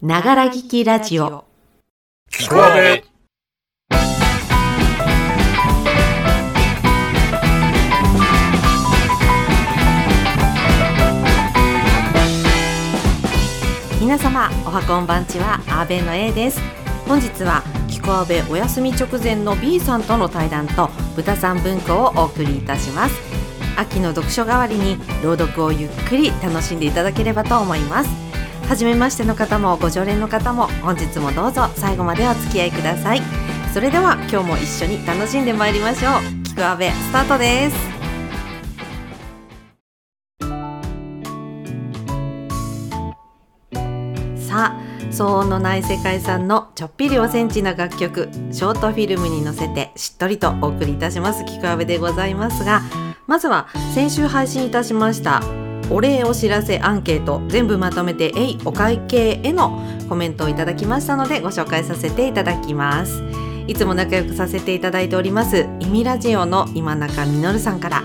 ながら聞きラジオ。聞こえ皆様、おはこんばんちは、アーベの A です。本日は、キコアベお休み直前の B さんとの対談と、豚さん文庫をお送りいたします。秋の読書代わりに、朗読をゆっくり楽しんでいただければと思います。初めましての方も、ご常連の方も、本日もどうぞ最後までお付き合いください。それでは、今日も一緒に楽しんでまいりましょう。キコアベ、スタートです。さあ騒音のない世界さんのちょっぴりおセンチな楽曲ショートフィルムに乗せてしっとりとお送りいたしますキクアベでございますがまずは先週配信いたしましたお礼お知らせアンケート全部まとめて「えいお会計」へのコメントをいただきましたのでご紹介させていただきます。いつも仲良くさせていただいておりますイミラジオの今中実さんから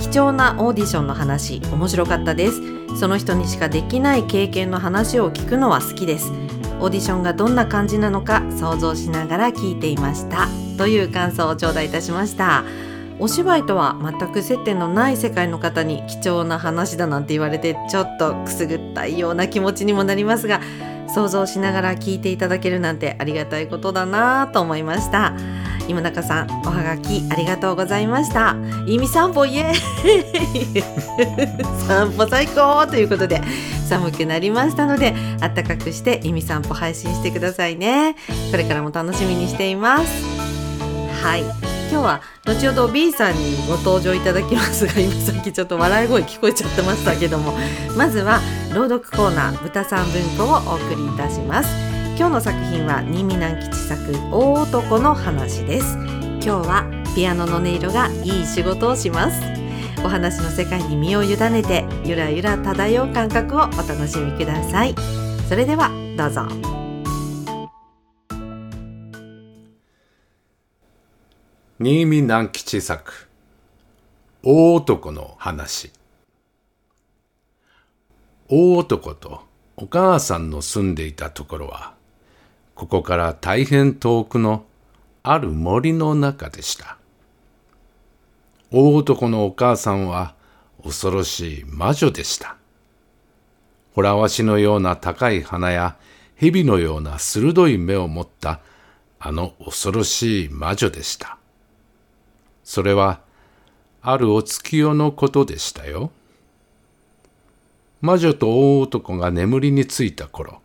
貴重なオーディションの話面白かったです。その人にしかできない経験の話を聞くのは好きです。オーディションがどんな感じなのか想像しながら聞いていました。という感想を頂戴いたしました。お芝居とは全く接点のない世界の方に貴重な話だなんて言われてちょっとくすぐったいような気持ちにもなりますが想像しながら聞いていただけるなんてありがたいことだなぁと思いました。今中さんおはがきありがとうございました。意味散歩イエーイ。散歩最高ということで寒くなりましたのであったかくして意味散歩配信してくださいね。これからも楽しみにしています。はい。今日は後ほど B さんにご登場いただきますが今さっきちょっと笑い声聞こえちゃってましたけどもまずは朗読コーナー豚さん文庫をお送りいたします。今日の作品は新見南吉作大男の話です。今日はピアノの音色がいい仕事をします。お話の世界に身を委ねてゆらゆら漂う感覚をお楽しみください。それではどうぞ。新見南吉作大男の話。大男とお母さんの住んでいたところはここから大変遠くのある森の中でした。大男のお母さんは恐ろしい魔女でした。ほらわしのような高い鼻や蛇のような鋭い目を持ったあの恐ろしい魔女でした。それは、あるお月夜のことでしたよ。魔女と大男が眠りについた頃、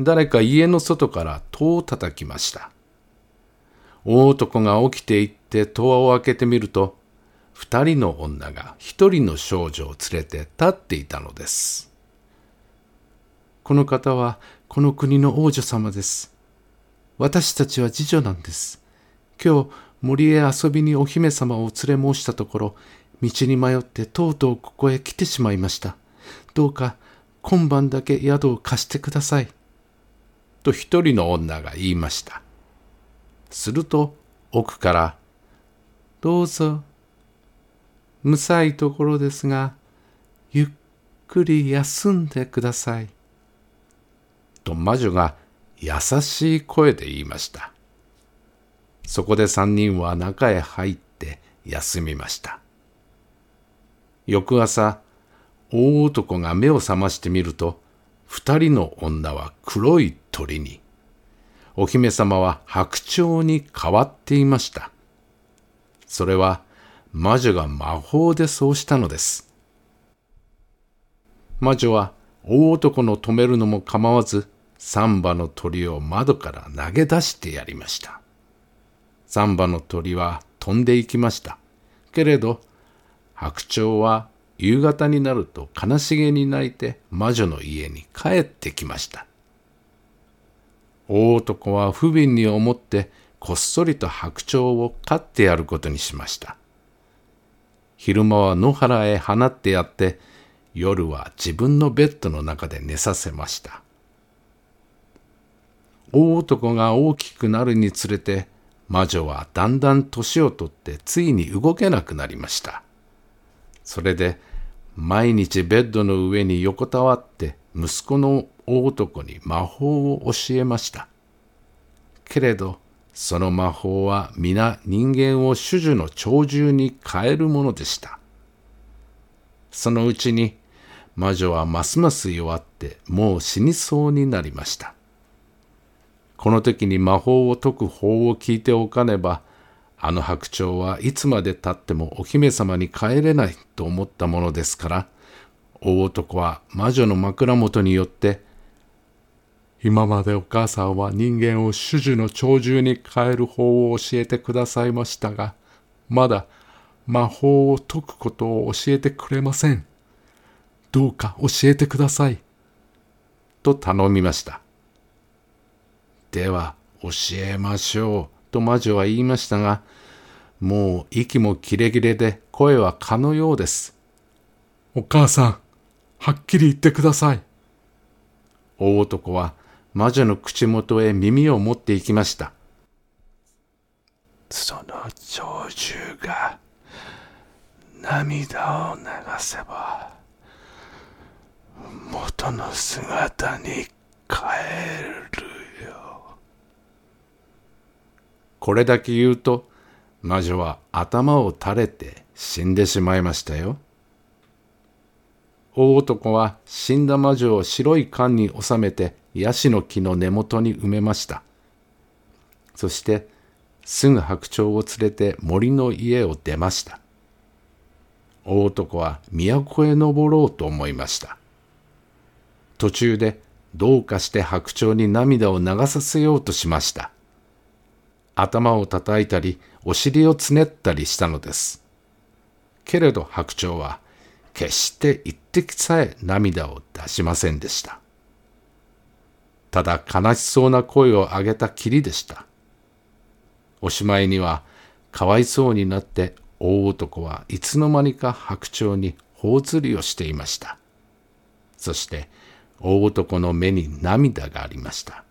誰か家の外から戸を叩きました。大男が起きていって戸を開けてみると、二人の女が一人の少女を連れて立っていたのです。この方はこの国の王女様です。私たちは次女なんです。今日、森へ遊びにお姫様を連れ申したところ、道に迷ってとうとうここへ来てしまいました。どうか今晩だけ宿を貸してください。と一人の女が言いました。すると奥から、どうぞ、むさいところですが、ゆっくり休んでください。と魔女が優しい声で言いました。そこで三人は中へ入って休みました。翌朝、大男が目を覚ましてみると、二人の女は黒い鳥に、お姫様は白鳥に変わっていました。それは魔女が魔法でそうしたのです。魔女は大男の止めるのも構わず、三羽の鳥を窓から投げ出してやりました。三羽の鳥は飛んでいきました。けれど、白鳥は夕方になると悲しげに泣いて魔女の家に帰ってきました。大男は不憫に思ってこっそりと白鳥を飼ってやることにしました。昼間は野原へ放ってやって、夜は自分のベッドの中で寝させました。大男が大きくなるにつれて、魔女はだんだん年をとってついに動けなくなりました。それで毎日ベッドの上に横たわって息子の大男に魔法を教えました。けれど、その魔法は皆人間を主樹の鳥獣に変えるものでした。そのうちに魔女はますます弱ってもう死にそうになりました。この時に魔法を解く法を聞いておかねば、あの白鳥はいつまでたってもお姫様に帰れないと思ったものですから、大男は魔女の枕元によって、今までお母さんは人間を主樹の鳥獣に変える法を教えてくださいましたが、まだ魔法を解くことを教えてくれません。どうか教えてください。と頼みました。では教えましょうと魔女は言いましたが、もう息もキレキレで声は蚊のようです。お母さん、はっきり言ってください。大男は魔女の口元へ耳を持っていきました。その長寿が涙を流せば元の姿に帰るよ。これだけ言うと魔女は頭を垂れて死んでしまいましたよ。大男は死んだ魔女を白い缶に収めてヤシの木の根元に埋めました。そしてすぐ白鳥を連れて森の家を出ました。大男は都へ登ろうと思いました。途中でどうかして白鳥に涙を流させようとしました。頭を叩いたり、お尻をつねったりしたのです。けれど白鳥は決して一滴さえ涙を出しませんでした。ただ悲しそうな声を上げたきりでした。おしまいにはかわいそうになって大男はいつの間にか白鳥に頬ずりをしていました。そして大男の目に涙がありました。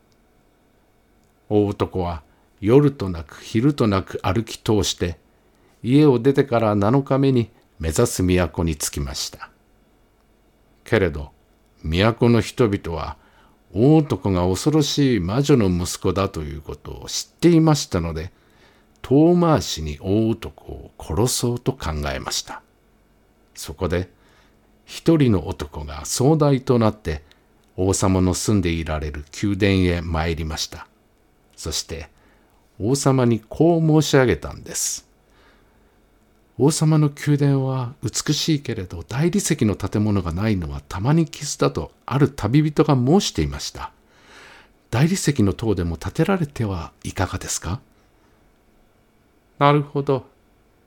大男は夜となく昼となく歩き通して家を出てから7日目に目指す都に着きました。けれど都の人々は大男が恐ろしい魔女の息子だということを知っていましたので遠回しに大男を殺そうと考えました。そこで一人の男が総代となって王様の住んでいられる宮殿へ参りました。そして王様にこう申し上げたんです。王様の宮殿は美しいけれど大理石の建物がないのはたまに傷だとある旅人が申していました。大理石の塔でも建てられてはいかがですか？なるほど。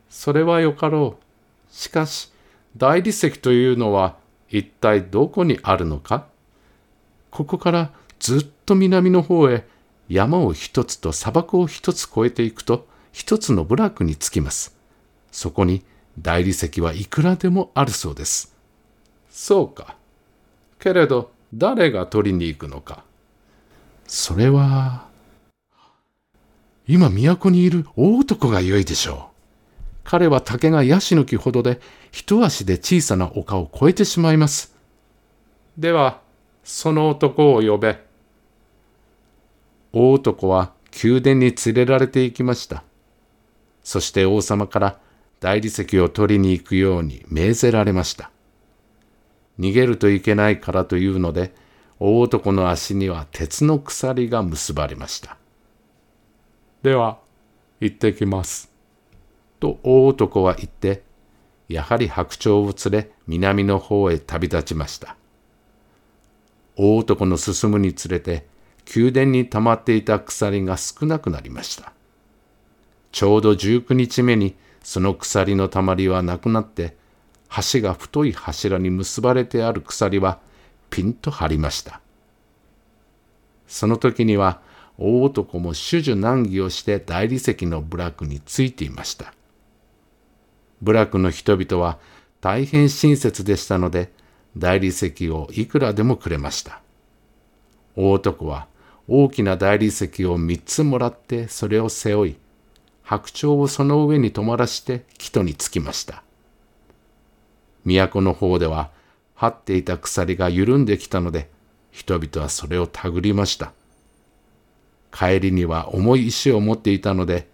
それはよかろう。しかし、大理石というのは一体どこにあるのか？ここからずっと南の方へ山を一つと砂漠を一つ越えていくと一つの部落に着きます。そこに大理石はいくらでもあるそうです。そうか。けれど誰が取りに行くのか。それは、今都にいる大男が良いでしょう。彼は竹がヤシの木ほどで一足で小さな丘を越えてしまいます。では、その男を呼べ。大男は宮殿に連れられて行きました。そして王様から大理石を取りに行くように命ぜられました。逃げるといけないからというので、大男の足には鉄の鎖が結ばれました。では、行ってきます。と大男は言って、やはり白鳥を連れ南の方へ旅立ちました。大男の進むにつれて、宮殿に溜まっていた鎖が少なくなりました。ちょうど19日目にその鎖のたまりはなくなって、橋が太い柱に結ばれてある鎖はピンと張りました。その時には大男も種々難儀をして大理石の部落についていました。部落の人々は大変親切でしたので、大理石をいくらでもくれました。大男は大きな大理石を三つもらってそれを背負い、白鳥をその上に止まらして木戸に着きました。都の方では、張っていた鎖が緩んできたので、人々はそれを手繰りました。帰りには重い石を持っていたので、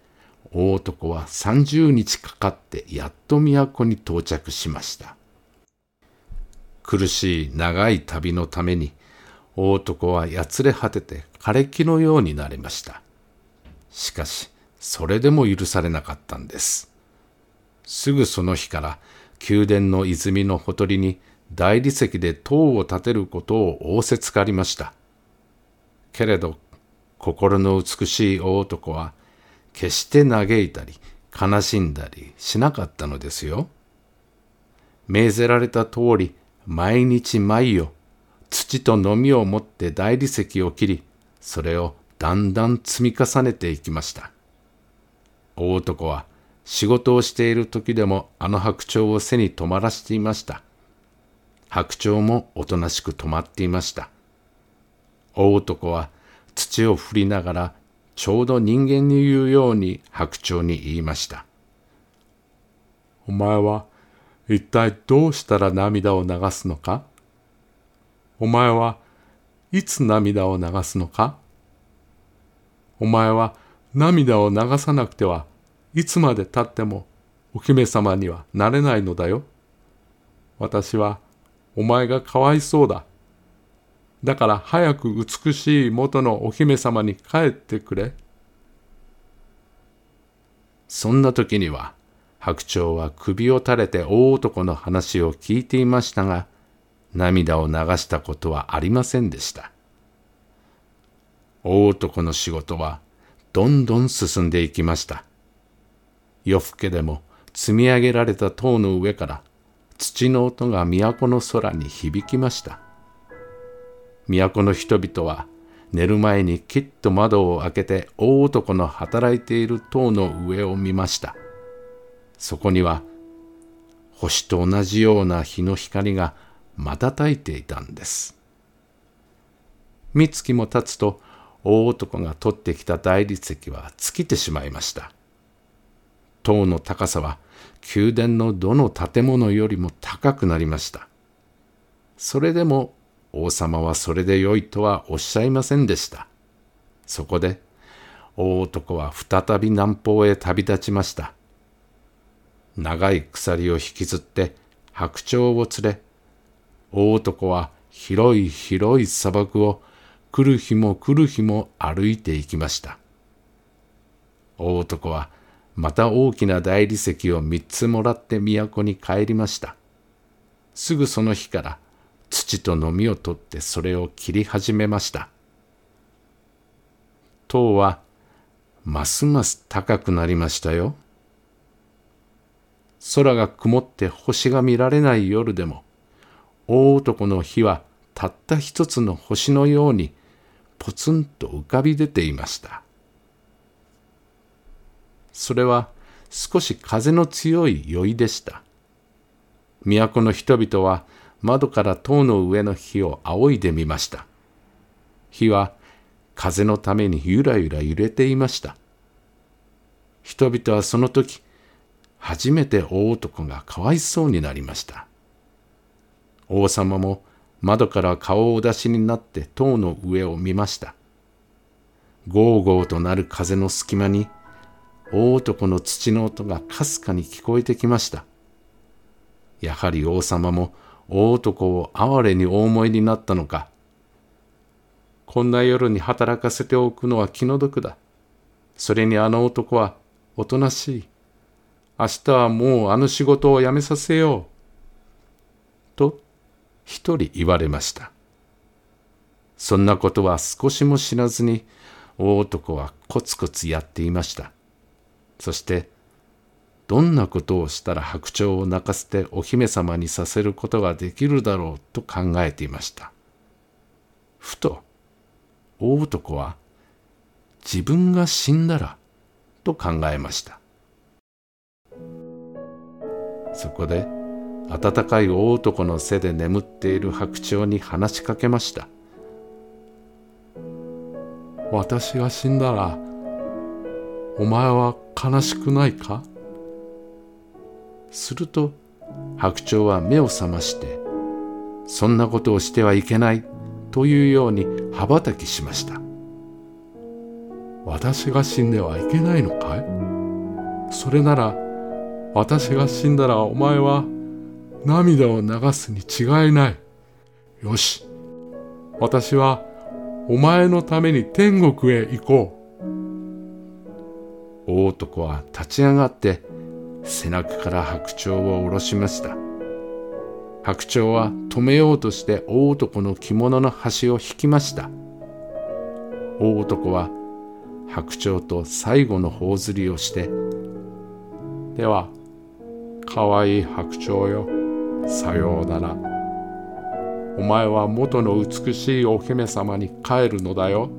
大男は30日かかってやっと都に到着しました。苦しい長い旅のために、大男はやつれ果てて枯れ木のようになりました。しかし、それでも許されなかったんです。すぐその日から宮殿の泉のほとりに大理石で塔を建てることを仰せつかりました。けれど心の美しい大男は決して嘆いたり悲しんだりしなかったのですよ。命ぜられた通り毎日毎夜土とのみを持って大理石を切りそれをだんだん積み重ねていきました。大男は仕事をしている時でもあの白鳥を背に止まらしていました。白鳥もおとなしく止まっていました。大男は土を振りながらちょうど人間に言うように白鳥に言いました。お前は一体どうしたら涙を流すのか？お前はいつ涙を流すのか？お前は涙を流さなくてはいつまでたってもお姫様にはなれないのだよ。私はお前がかわいそうだ。だから早く美しい元のお姫様に帰ってくれ。そんな時には白鳥は首を垂れて大男の話を聞いていましたが涙を流したことはありませんでした。大男の仕事はどんどん進んでいきました。夜更けでも積み上げられた塔の上から土の音が都の空に響きました。都の人々は寝る前にきっと窓を開けて大男の働いている塔の上を見ました。そこには星と同じような日の光が瞬いていたんです。三月も経つと大男が取ってきた大理石は尽きてしまいました。塔の高さは宮殿のどの建物よりも高くなりました。それでも王様はそれでよいとはおっしゃいませんでした。そこで大男は再び南方へ旅立ちました。長い鎖を引きずって白鳥を連れ、大男は広い広い砂漠を来る日も来る日も歩いていきました。大男はまた大きな大理石を三つもらって都に帰りました。すぐその日から土とのみを取ってそれを切り始めました。塔はますます高くなりましたよ。空が曇って星が見られない夜でも、大男の火はたった一つの星のようにポツンと浮かび出ていました。それは少し風の強い酔いでした。都の人々は窓から塔の上の火を仰いでみました。火は風のためにゆらゆら揺れていました。人々はその時、初めて大男がかわいそうになりました。王様も窓から顔を出しになって塔の上を見ました。ゴーゴーとなる風の隙間に大男の土の音がかすかに聞こえてきました。やはり王様も大男を哀れにお思いになったのか。こんな夜に働かせておくのは気の毒だ。それにあの男はおとなしい。明日はもうあの仕事を辞めさせよう。と一人言われました。そんなことは少しも知らずに大男はコツコツやっていました。そしてどんなことをしたら白鳥を泣かせてお姫様にさせることができるだろうと考えていました。ふと大男は自分が死んだらと考えました。そこで温かい大男の背で眠っている白鳥に話しかけました。私が死んだらお前は悲しくないか？すると白鳥は目を覚ましてそんなことをしてはいけないというように羽ばたきしました。私が死んではいけないのかい？それなら私が死んだらお前は涙を流すに違いない。よし。私はお前のために天国へ行こう。大男は立ち上がって背中から白鳥を下ろしました。白鳥は止めようとして大男の着物の端を引きました。大男は白鳥と最後の頬ずりをしてではかわいい白鳥よ。さようなら。お前は元の美しいお姫様に帰るのだよ。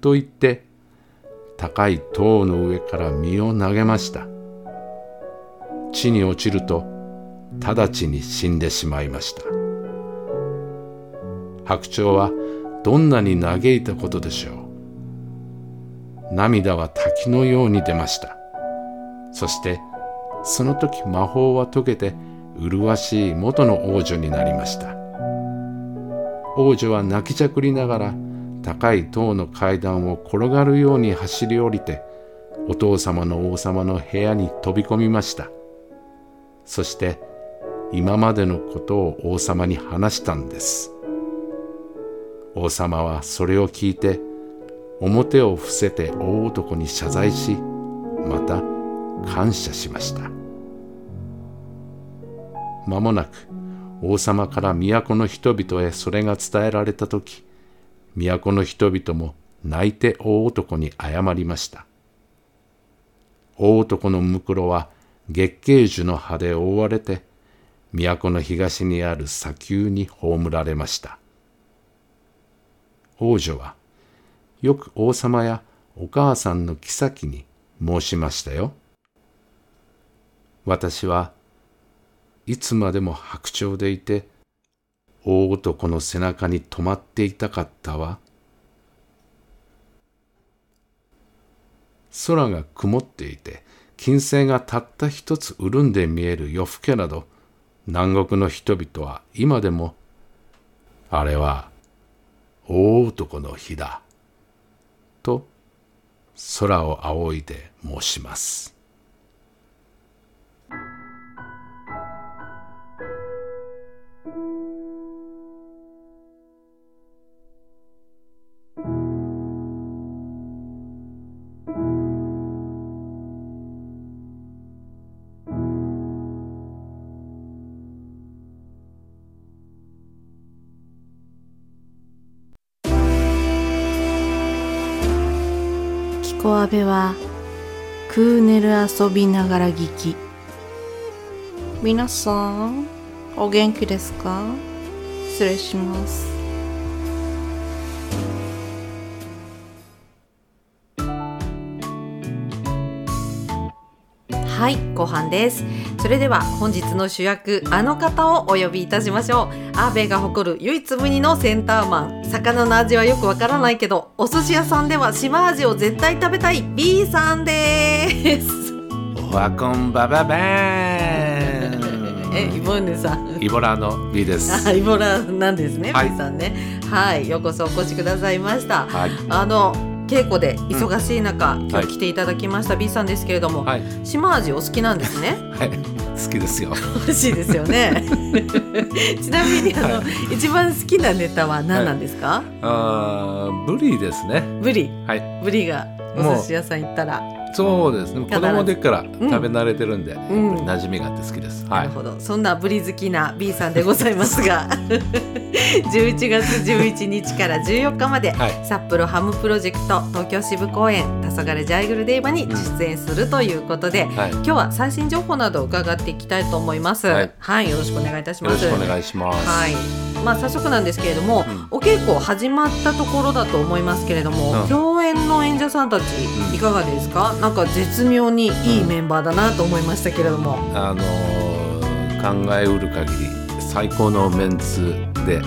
と言って高い塔の上から身を投げました。地に落ちると直ちに死んでしまいました。白鳥はどんなに嘆いたことでしょう。涙は滝のように出ました。そしてその時魔法は解けて麗しい元の王女になりました。王女は泣きじゃくりながら高い塔の階段を転がるように走り降りてお父様の王様の部屋に飛び込みました。そして今までのことを王様に話したんです。王様はそれを聞いて表を伏せて大男に謝罪しまた感謝しました。間もなく王様から都の人々へそれが伝えられた時都の人々も泣いて大男に謝りました。大男の婿は月桂樹の葉で覆われて都の東にある砂丘に葬られました。王女はよく王様やお母さんの妃に申しましたよ。私はいつまでも白鳥でいて大男の背中に止まっていたかったわ。空が曇っていて金星がたった一つ潤んで見える夜更けなど南国の人々は今でもあれは大男の日だと空を仰いで申します。こ阿部はクーネル遊びながら聞き。皆さんお元気ですか？失礼します。はい後半です。それでは本日の主役あの方をお呼びいたしましょう。アーベが誇る唯一無二のセンターマン。魚の味はよくわからないけどお寿司屋さんでは島味を絶対食べたい。B さんです。おはこんばばばーえイボンヌさんん。イボラの B です。あイボラなんですね、はい。B さんね。はい。ようこそお越しくださいました。はい。あの稽古で忙しい中、今はい。日来ていただきました B さんですけれども、はい。島味お好きなんですね？はい。好きですよ。美味しいですよね。ちなみにあの、は一番好きなネタは何なんですか、あーブリですね。ブリ。はい。ブリがお寿司屋さん行ったらそうです。ね子供の時からん。食べ慣れてるんで、ん。馴染みがあって好きです、はい。なるほど、そんなブリ好きな B さんでございますが 11月11日から14日まで、はい。札幌ハムプロジェクト東京支部公演「黄昏ジャイグルデーバ」に出演するということで、はい、よ今日は最新情報などを伺っていきたいと思います。ははいい、よろしくお願いいたします。ろしくお願いします、はい、まあ早速なんですけれども、うん。お稽古始まったところだと思いますけれども、うん。共演の演者さんたちうん。いかがですか？なんか絶妙にいいメンバーだなと思いましたけれども、あのー考えうる限り最高のメンツで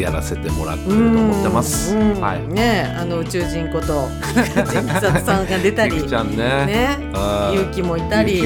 やらせてもらってると思ってます。うんうん。はい。ねあの宇宙人こと千里 さんが出たりちゃんね。ねあー。ゆうきもいたり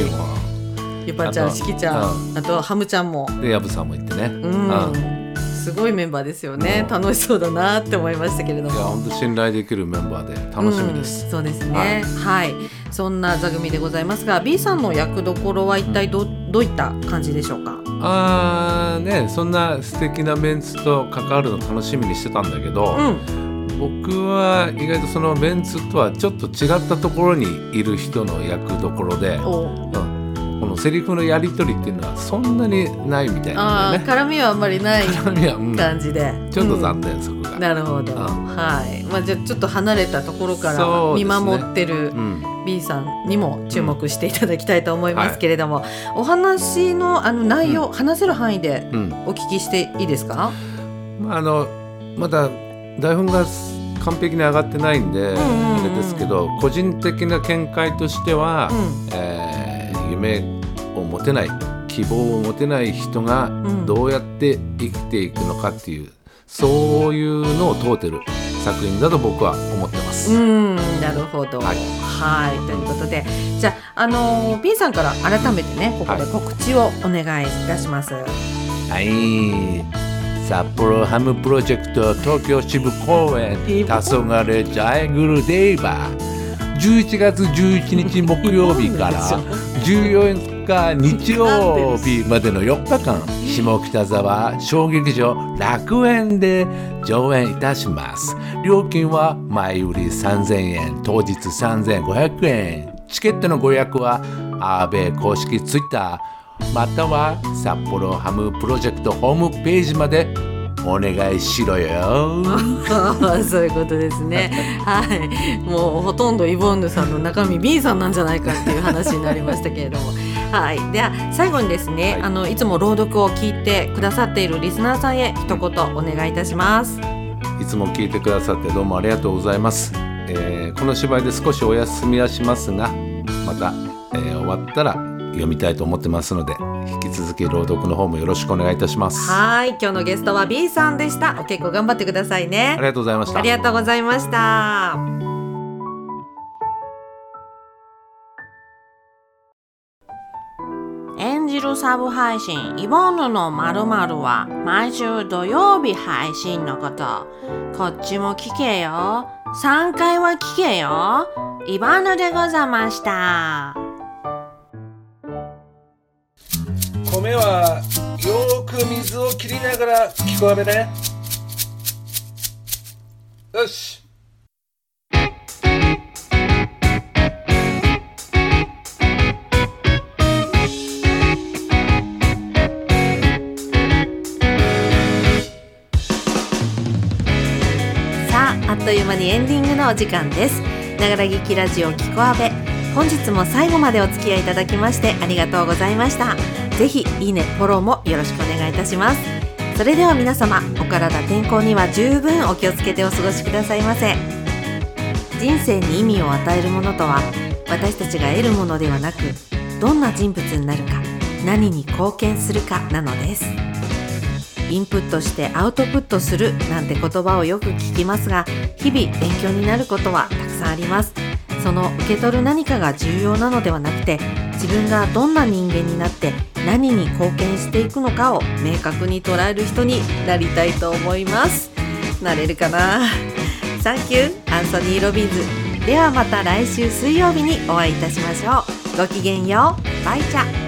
ゆぱちゃんしきちゃんあとハムちゃんも。で、やぶさんもいてね。うん。うんすごいメンバーですよね、楽しそうだなって思いましたけれども。いや本当信頼できるメンバーで楽しみです、うんそうですね。はい、そんな座組でございますが B さんの役どころは一体ど,、どういった感じでしょうか？あーねそんな素敵なメンツと関わるの楽しみにしてたんだけど、うん。僕は意外とそのメンツとはちょっと違ったところにいる人の役どころで、お。うん、このセリフのやり取りっていうのはそんなにないみたいなね。絡みはあんまりない絡みは、うん。感じで、ちょっとうん残念、そこが。なるほど、うん。はい。まあじゃあちょっと離れたところから見守ってるうん。B さんにも注目していただきたいと思いますけれども、お話のあの内容、話せる範囲でうん。お聞きしていいですか、まあ、あのまだ台本が完璧に上がってないんで、んうんうん。あれですけど個人的な見解としては、うん。えー夢を持てない希望を持てない人がんどうやって生きていくのかっていう、そういうのを問うてる作品だと僕は思ってます。うんなるほど。ははいい、ということで、じゃあ、あのー、B さんから改めてね、ここで告知をお願いいたします。はい札幌ハムプロジェクト東京支部公演「黄昏ジャイグルデイバー」11月11日木曜日から14日日曜日までの4日間下北沢小劇場楽園で上演いたします。料金は前売り3000円当日3500円。チケットのご予約はアーベイ公式ツイッターまたは札幌ハムプロジェクトホームページまでお願いしろよ。そういうことですね。はい、もうほとんどイボンヌさんの中身 B さんなんじゃないかっていう話になりましたけれども。はい、では最後にですね、はいあのいつも朗読を聞いてくださっているリスナーさんへ一言お願いいたします。いつも聞いてくださってどうもありがとうございます。えーこの芝居で少しお休みはしますが、また、えー終わったら読みたいと思ってますので、引き続き朗読の方もよろしくお願いいたします。あはい、今日のゲストは B さんでした。お稽古頑張ってくださいね。りがとうございました。ありがとうございました。演じるサブ配信イボンヌのまるまるは毎週土曜日配信のこと。こっちも聞けよ。3回は聞けよ。イボンヌでございました。米はよーく水を切りながら聞こえめね。よし。さああっという間にエンディングのお時間です。ながら劇ラジオキコアベ本日も最後までお付き合いいただきましてありがとうございました。ぜひいいねフォローもよろしくお願いいたします。それでは皆様お体健康には十分お気をつけてお過ごしくださいませ。人生に意味を与えるものとは私たちが得るものではなくどんな人物になるか何に貢献するかなのです。インプットしてアウトプットするなんて言葉をよく聞きますが日々勉強になることはたくさんあります。その受け取る何かが重要なのではなくて自分がどんな人間になって何に貢献していくのかを明確に捉える人になりたいと思います。なれるかな？サンキューアンソニー・ロビンズではまた来週水曜日にお会いいたしましょう。ごきげんよう。バイチャ。